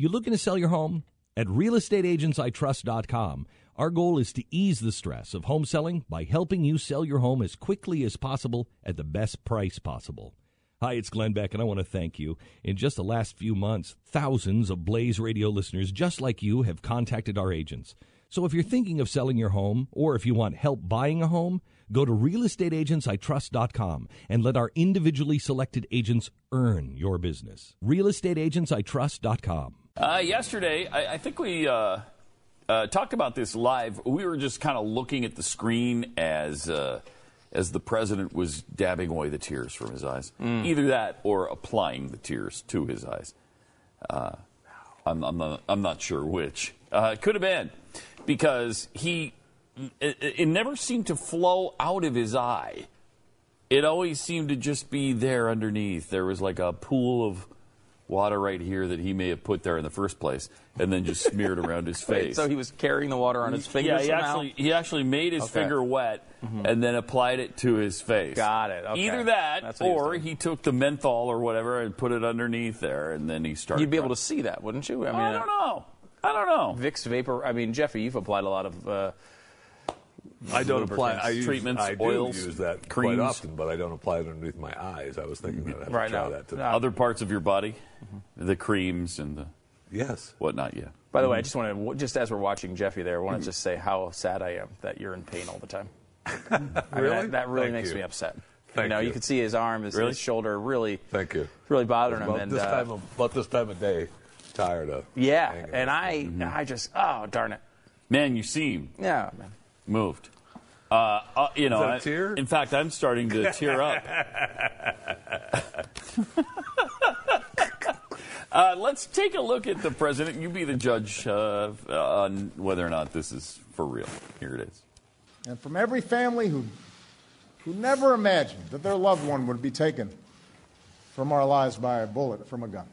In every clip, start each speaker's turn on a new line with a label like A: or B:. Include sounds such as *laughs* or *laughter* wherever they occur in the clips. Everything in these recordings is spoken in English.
A: You looking to sell your home? At realestateagentsitrust.com, our goal is to ease the stress of home selling by helping you sell your home as quickly as possible at the best price possible. Hi, it's Glenn Beck, and I want to thank you. In just the last few months, thousands of Blaze Radio listeners just like you have contacted our agents. So if you're thinking of selling your home, or if you want help buying a home, go to realestateagentsitrust.com and let our individually selected agents earn your business. Realestateagentsitrust.com.
B: Uh, yesterday, I, I, think we uh, uh, talked about this live. We were just kind of looking at the screen as uh, as the president was dabbing away the tears from his eyes. Mm. Either that or applying the tears to his eyes. Uh, I'm, I'm, not, I'm, not, sure which. Uh, it could have been because he it, it never seemed to flow out of his eye. It always seemed to just be there underneath. There was like a pool of water right here that he may have put there in the first place and then just smeared around his *laughs* face.
C: Wait, so he was carrying the water on his fingers
B: Yeah, he actually he actually made his okay. finger wet mm-hmm. and then applied it to his face.
C: Got it. Okay.
B: Either that or he, he, took the menthol or whatever and put it underneath there and then he started
C: You'd be able to see that, wouldn't you?
B: I mean, I don't know. I don't know.
C: Vicks vapor. I mean, Jeffy, you've applied a lot of uh,
D: I don't apply. I use,
B: treatments,
D: I
B: oils,
D: do use that
B: creams.
D: quite often, but I don't apply it underneath my eyes. I was thinking that I have
C: right
D: to try
C: now.
D: that today.
B: Other parts of your body, mm-hmm. the creams and the
D: yes,
B: whatnot. Yeah.
C: By the mm-hmm. way, I just want to, just as we're watching Jeffy there, I want to just say how sad I am that you're in pain all the time.
D: really? *laughs* I mean,
C: that, that, really
D: Thank
C: makes
D: you.
C: me upset.
D: Thank
C: you know,
D: you.
C: you can see his arm, his,
B: really?
C: his shoulder, really.
D: Thank you.
C: Really bothering
D: about
C: him. And
D: this
C: uh,
D: time of, about this time of day, tired of.
C: Yeah, and. I,
B: Mm-hmm.
C: I just, oh darn it.
B: Man, you seem
C: Yeah, man.
B: Moved. Uh, uh, you know,
D: that a
B: I-
D: tear?
B: in fact, I'm starting to *laughs* tear up. *laughs* uh, let's take a look at the president. You be the judge uh, on whether or not this is for real. Here it is.
E: and from every family who, who never imagined that their loved one would be taken from our lives by a bullet from a gun.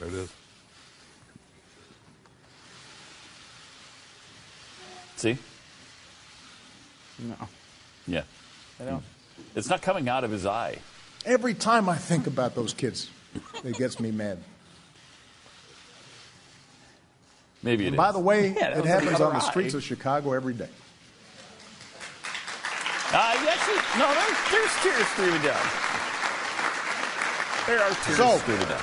D: There it is.
B: See?
C: No,
B: Yeah.
C: I don't.
B: It's not coming out of his eye.
E: Every time I think about those kids, it gets me mad.
B: Maybe it
E: And
B: is.
E: by the way,
C: Yeah,
E: it happens on the
C: eye.
E: streets of Chicago every day.
B: Uh, yes, no, there's, there's tears streaming down. There are tears
E: So-
B: streaming down.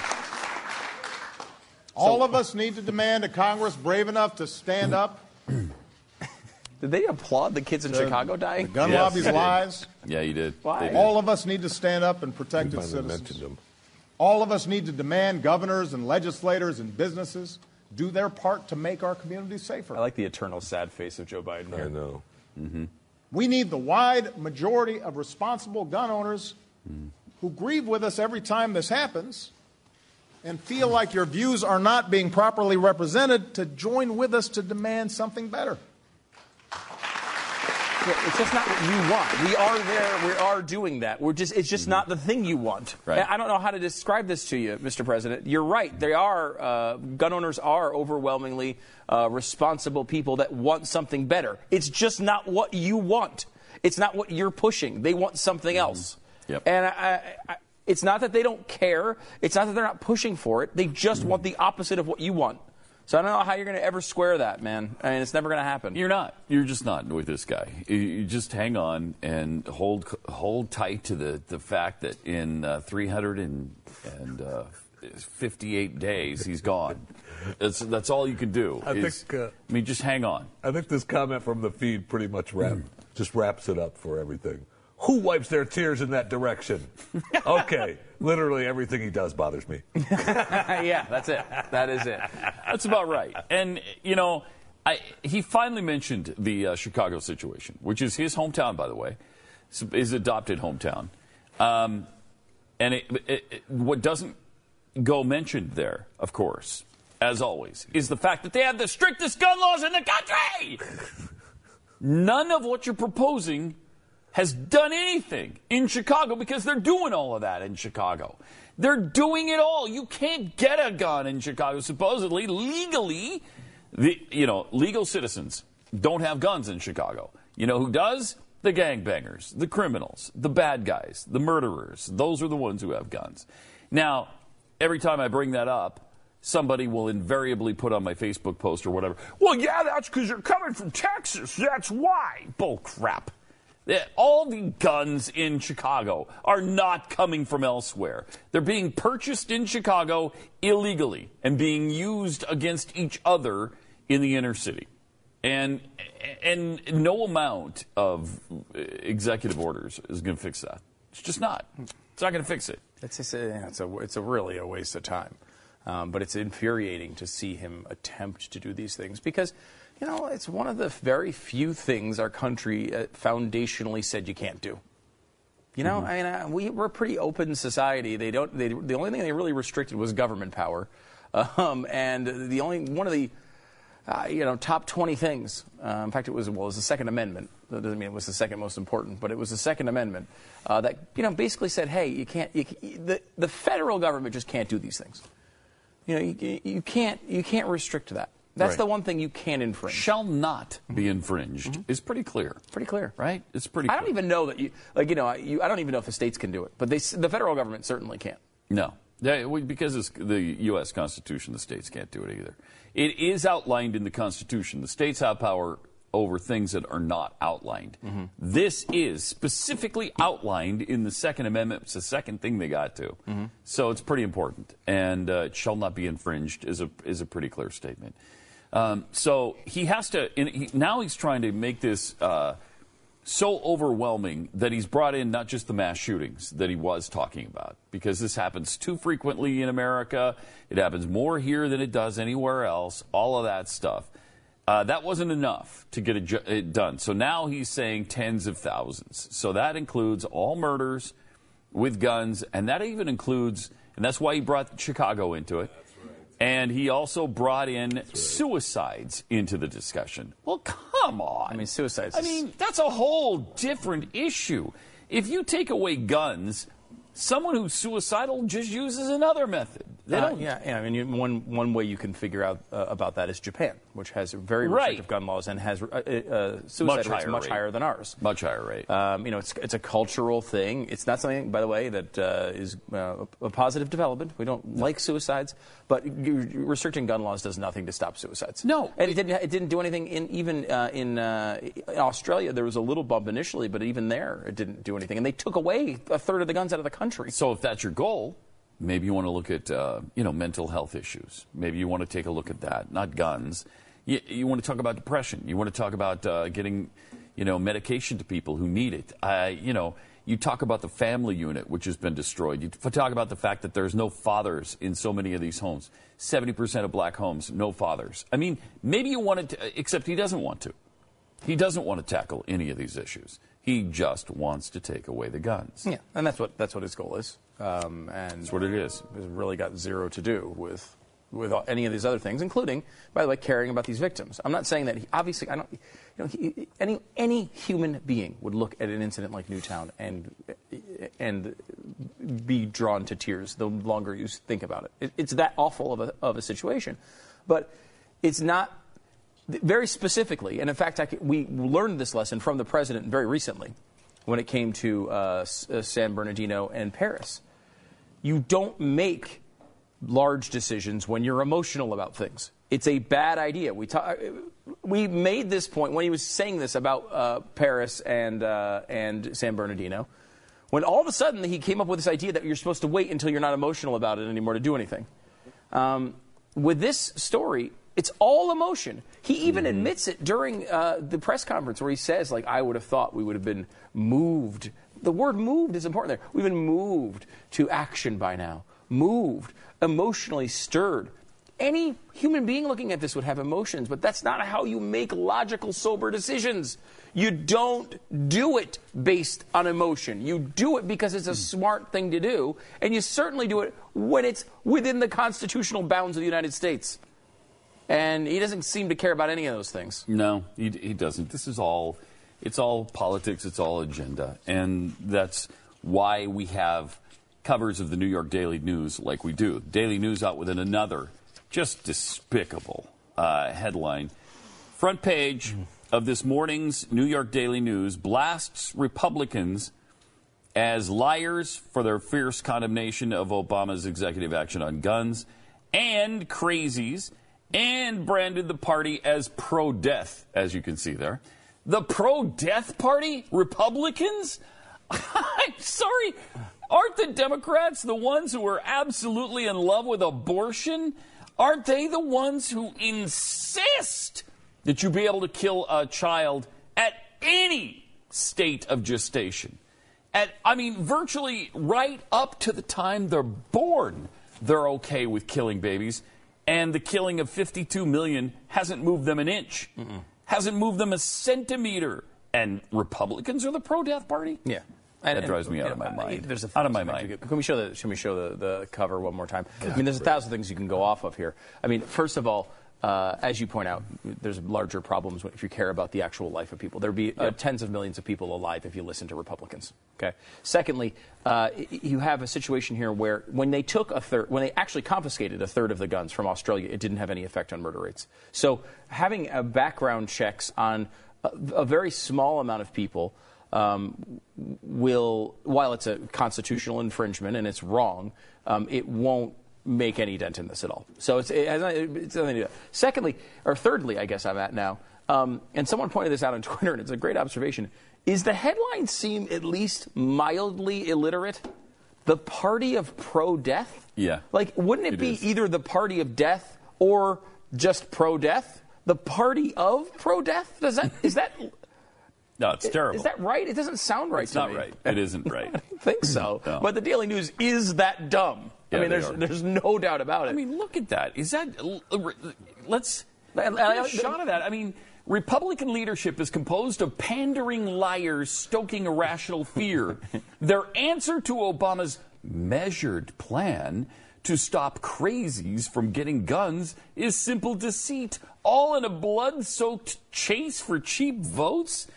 E: All of us need to demand a Congress brave enough to stand up.
C: Did they applaud the kids in Chicago
E: The
C: dying?
E: gun
B: Yes,
E: lobby's lies.
B: Yeah, you did.
C: Why?
B: Did.
E: All of us need to stand up and protect
D: You
E: its
D: finally
E: citizens.
D: mentioned them.
E: All of us need to demand governors and legislators and businesses do their part to make our communities safer.
C: I like the eternal sad face of Joe Biden
D: I
C: here.
D: know. Mm-hmm.
E: We need the wide majority of responsible gun owners who grieve with us every time this happens and feel like your views are not being properly represented to join with us to demand something better.
C: It's just not what you want. We are there. We are doing that. We're just. It's just not the thing you want.
B: Right.
C: I don't know how to describe this to you, Mr. President. You're right. They are. Uh, gun owners are overwhelmingly uh, responsible people that want something better. It's just not what you want. It's not what you're pushing. They want something else.
B: Yep.
C: And I, I, I, it's not that they don't care. It's not that they're not pushing for it. They just want the opposite of what you want. So I don't know how you're going to ever square that, man. I mean, it's never going to happen.
B: You're not. You're just not with this guy. You, you just hang on and hold hold tight to the, the fact that in uh, 358 days he's gone. That's that's all you can do.
D: I
B: is-
D: think, uh,
B: I mean, just hang on.
D: I think this comment from the feed pretty much wrap, just wraps it up for everything. Who wipes their tears in that direction? Okay, *laughs* literally everything he does bothers me. *laughs*
C: yeah, that's it. That is it.
B: That's about right. And you know, I, he finally mentioned the uh, Chicago situation, which is his hometown, by the way, his adopted hometown. Um, and it, it, it- what doesn't go mentioned there, of course, as always, is the fact that they have the strictest gun laws in the country. *laughs* None of what you're proposing has done anything in Chicago because they're doing all of that in Chicago. They're doing it all. You can't get a gun in Chicago, supposedly, legally. The, you know, legal citizens don't have guns in Chicago. You know who does? The gangbangers, the criminals, the bad guys, the murderers. Those are the ones who have guns. Now, every time I bring that up, somebody will invariably put on my Facebook post or whatever, well, yeah, that's because you're coming from Texas. That's why. Bull crap. Yeah, All the guns in Chicago are not coming from elsewhere. They're being purchased in Chicago illegally and being used against each other in the inner city. And, and no amount of eh, executive orders is going to fix that. It's just not. It's not going to fix it.
C: It's, just a, it's, a, it's a really a waste of time. Um, but it's infuriating to see him attempt to do these things because, you know, it's one of the very few things our country uh, foundationally said you can't do. You know, I mean, uh, we, we're a pretty open society. They don't. They, the only thing they really restricted was government power, *laughs* um, and the only one of the uh, you know, top 20 things. Uh, in fact, it was, well, it was the Second Amendment. That doesn't mean it was the second most important, but it was the Second Amendment uh, that, you know, basically said, hey, you can't, you, the, the federal government just can't do these things. You know, you, you can't, you can't restrict that. That's
B: Right.
C: the one thing you can infringe.
B: Shall not be infringed mm-hmm. is pretty clear.
C: Pretty clear.
B: Right? It's pretty
C: I
B: clear.
C: don't even know that you, like, you know, I- you, I don't even know if the states can do it, but they, the federal government certainly can't.
B: No. Yeah, because it's the U.S. Constitution, the states can't do it either. It is outlined in the Constitution. The states have power over things that are not outlined. Mm-hmm. This is specifically outlined in the Second Amendment. It's the second thing they got to. Mm-hmm. So it's pretty important. And uh, it shall not be infringed is a, is a pretty clear statement. Um, so he has to, he, now he's trying to make this. Uh, so overwhelming that he's brought in not just the mass shootings that he was talking about, because this happens too frequently in America. It happens more here than it does anywhere else, all of that stuff. Uh, that wasn't enough to get it, ju- it done. So now he's saying tens of thousands. So that includes all murders with guns, and that even includes, and that's why he brought Chicago into it. And he also brought in suicides into the discussion. Well, come on.
C: I mean, suicides
B: I mean, that's a whole different issue. If you take away guns, someone who's suicidal just uses another method. They
C: Uh,
B: don't.
C: yeah, yeah. I mean, you, one one way you can figure out uh, about that is Japan, which has very
B: Right.
C: restrictive gun laws and has uh, uh, suicide
B: Much
C: rates
B: higher
C: much
B: rate.
C: higher than ours.
B: Much higher rate.
C: Um, you know, it's it's a cultural thing. It's not something, by the way, that uh, is uh, a positive development. We don't like suicides, but restricting gun laws does nothing to stop suicides.
B: No.
C: and it didn't. It didn't do anything. In even uh, in, uh, in Australia, there was a little bump initially, but even there, it didn't do anything. And they took away a third of the guns out of the country.
B: So if that's your goal, maybe you want to look at uh, you know mental health issues. Maybe you want to take a look at that, not guns. You, you want to talk about depression. You want to talk about uh, getting you know medication to people who need it. Uh, you know. You talk about the family unit, which has been destroyed. You talk about the fact that there's no fathers in so many of these homes. 70% of black homes, no fathers. I mean, maybe you want to, except he doesn't want to. He doesn't want to tackle any of these issues. He just wants to take away the guns.
C: Yeah, and that's what that's what his goal is. Um, and
B: That's what it is.
C: It's really got zero to do with with any of these other things, including, by the way, caring about these victims. I'm not saying that. He, obviously, I don't. You know, he, any any human being would look at an incident like Newtown and and be drawn to tears the longer you think about it. it it's that awful of a of a situation, but it's not very specifically, and in fact, we learned this lesson from the president very recently when it came to uh, uh, San Bernardino and Paris. You don't make large decisions when you're emotional about things. It's a bad idea. We, ta- we made this point when he was saying this about uh, Paris and, uh, and San Bernardino, when all of a sudden he came up with this idea that you're supposed to wait until you're not emotional about it anymore to do anything. Um, with this story, it's all emotion. He even admits it during uh, the press conference where he says, like, I would have thought we would have been moved. The word moved is important there. We've been moved to action by now. Moved, emotionally stirred. Any human being looking at this would have emotions, but that's not how you make logical, sober decisions. You don't do it based on emotion. You do it because it's a hmm. smart thing to do, and you certainly do it when it's within the constitutional bounds of the United States. And he doesn't seem to care about any of those things.
B: No, he, he doesn't. This is all, it's all politics, it's all agenda. And that's why we have covers of the New York Daily News like we do. Daily News out with another just despicable uh, headline. Front page of this morning's New York Daily News blasts Republicans as liars for their fierce condemnation of Obama's executive action on guns and crazies and branded the party as pro death, as you can see there. The pro death party? Republicans? *laughs* I'm sorry. Aren't the Democrats the ones who are absolutely in love with abortion? Aren't they the ones who insist that you be able to kill a child at any state of gestation? At, I mean, virtually right up to the time they're born, they're okay with killing babies. And the killing of 52 million hasn't moved them an inch, Mm-mm. Hasn't moved them a centimeter. And Republicans are the pro death party?
C: Yeah.
B: And, that drives me out of my mind.
C: There's a
B: out of my mind.
C: Can we show the? Can we show the, the cover one more time? God, I mean, there's a thousand things you can go off of here. I mean, first of all, uh, as you point out, there's larger problems if you care about the actual life of people. There'd be uh, tens of millions of people alive if you listen to Republicans. Okay. Secondly, uh, you have a situation here where when they took a third, when they actually confiscated a third of the guns from Australia, it didn't have any effect on murder rates. So having background checks on a, a very small amount of people um, will, while it's a constitutional infringement and it's wrong, um, it won't make any dent in this at all. So it's, it has it's nothing to do. Secondly, or thirdly, I guess I'm at now, um, and someone pointed this out on *laughs* Twitter, and it's a great observation. Is the headline seem at least mildly illiterate? The party of pro death?
B: Yeah.
C: Like, wouldn't it,
B: it
C: be
B: is.
C: either the party of death or just pro death? The party of pro death? Does that, is that. *laughs*
B: No, it's terrible.
C: Is that right? It doesn't sound right
B: it's
C: to
B: not
C: me.
B: right. It isn't *laughs* right.
C: I don't think so.
B: No.
C: But the Daily News is that dumb.
B: Yeah,
C: I mean, there's
B: are.
C: there's no doubt about it.
B: I mean, look at that. Is that. Let's.
C: And-
B: a shot of that. I mean, Republican leadership is composed of pandering liars stoking irrational fear. *laughs* Their answer to Obama's measured plan to stop crazies from getting guns is simple deceit, all in a blood soaked chase for cheap votes?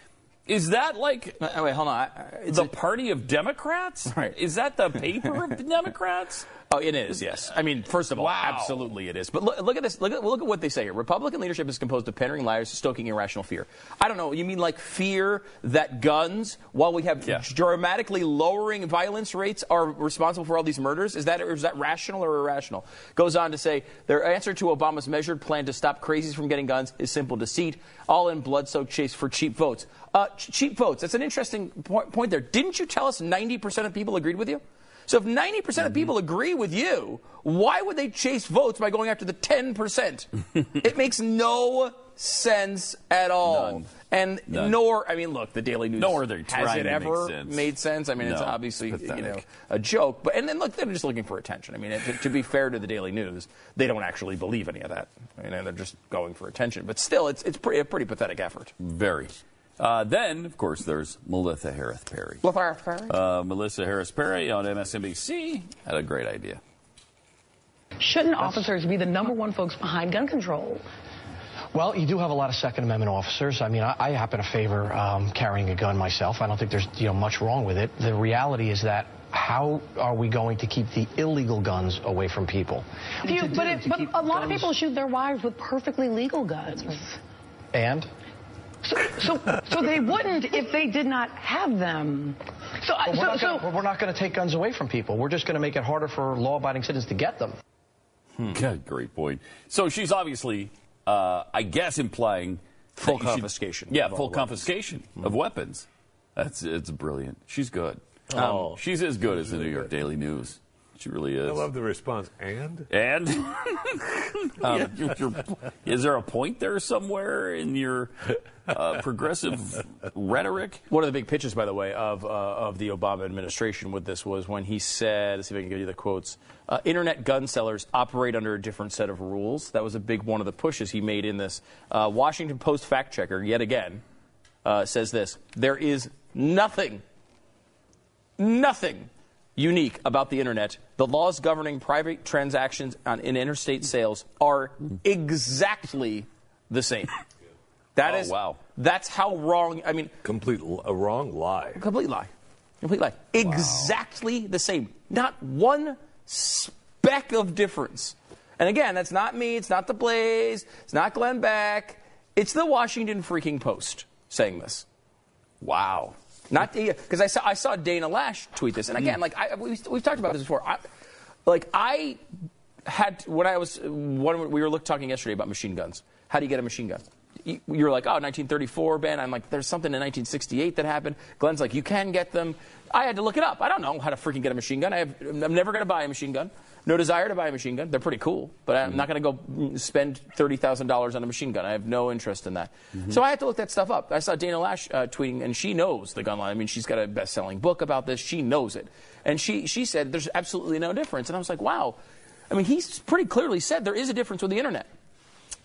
B: Is that like
C: Uh, wait, hold on. It's
B: the
C: a-
B: party of Democrats?
C: Right.
B: Is that the paper of *laughs* Democrats?
C: Oh, it is. Yes. I mean, first of all,
B: Wow.
C: absolutely it is. But look, look at this. Look at look at what they say here. Republican leadership is composed of pandering liars stoking irrational fear. I don't know. You mean like fear that guns, while we have
B: Yeah.
C: dramatically lowering violence rates, are responsible for all these murders? Is that is that rational or irrational? Goes on to say their answer to Obama's measured plan to stop crazies from getting guns is simple deceit, all in blood-soaked chase for cheap votes. Uh, cheap votes. That's an interesting point, point there. Didn't you tell us 90% of people agreed with you? So if 90% of mm-hmm. people agree with you, why would they chase votes by going after the 10%? *laughs* it makes no sense at all.
B: None.
C: And
B: None.
C: nor, I mean, look, the Daily News
B: Nor are they
C: has it ever
B: sense.
C: made sense. I mean, it's
B: No,
C: obviously you know a joke. But and then look, they're just looking for attention. I mean, to, to be fair to the Daily News, they don't actually believe any of that. I mean, they're just going for attention. But still, it's it's pretty, a pretty pathetic effort.
B: Very. Uh, then, of course, there's Melissa Harris Perry. Uh, Melissa Harris Perry on MSNBC had a great idea.
F: Shouldn't officers be the number one folks behind gun control?
G: Well, you do have a lot of Second Amendment officers. I mean, I, I happen to favor um, carrying a gun myself. I don't think there's you know much wrong with it. The reality is that how are we going to keep the illegal guns away from people?
F: You-
G: do-
F: but it, but a lot of people shoot their wives with perfectly legal guns.
G: and
F: So, so, so they wouldn't if they did not have them. So, I-
G: But we're
F: so,
G: not gonna-
F: so
G: we're not going to take guns away from people. We're just going to make it harder for law-abiding citizens to get them.
B: God, great point. So she's obviously, uh, I guess, implying
C: Full
B: that you should-
C: confiscation
B: yeah,
C: of all
B: full
C: weapons.
B: confiscation of weapons. That's it's brilliant. She's good.
D: Oh.
B: Um, she's as good as the New York Daily News. She really is.
D: I love the response. And
B: And *laughs* Yeah, you're- you're- is there a point there somewhere in your uh, progressive rhetoric?
C: One of the big pitches, by the way, of, uh, of the Obama administration with this was when he said, let's see if I can give you the quotes, uh, internet gun sellers operate under a different set of rules. That was a big one of the pushes he made in this. Uh, Washington Post fact checker, yet again, uh, says this there is nothing, nothing unique about the internet. The laws governing private transactions on, in interstate sales are exactly the same. That
B: Oh,
C: is
B: wow.
C: That's how wrong. I mean,
D: complete a wrong lie.
C: Complete lie. Complete lie. Exactly the same. Not one speck of difference. And again, that's not me. It's not the Blaze. It's not Glenn Beck. It's the Washington freaking Post saying this.
B: Wow.
C: Not because I saw I saw Dana Loesch tweet this, and hmm. again, like I, we've, we've talked about this before. I, like I had when I was when we were look, talking yesterday about machine guns. How do you get a machine gun? You- You're like, oh, 1934, Ben. I'm like, there's something in 1968 that happened. Glenn's like, you can get them. I had to look it up. I don't know how to freaking get a machine gun. I have, I'm never going to buy a machine gun. No desire to buy a machine gun. They're pretty cool, but I'm not going to go spend thirty thousand dollars on a machine gun. I have no interest in that. So I had to look that stuff up. I saw Dana Loesch uh, tweeting, and she knows the gun line. I mean, she's got a best-selling book about this. She knows it, and she she said there's absolutely no difference. And I was like, wow. I mean, he's pretty clearly said there is a difference with the internet.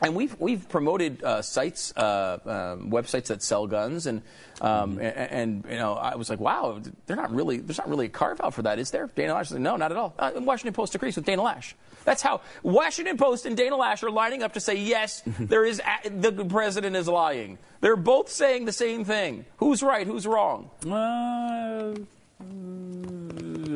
C: And we've we've promoted uh, sites, uh, um, websites that sell guns, and um, and, and you know I was like, wow, they're not really there's not really a carve out for that, is there? Dana Loesch said, no, not at all. Uh, Washington Post agrees with Dana Loesch. That's how Washington Post and Dana Loesch are lining up to say yes, there is a- the president is lying. They're both saying the same thing. Who's right? Who's wrong?
B: Uh, mm,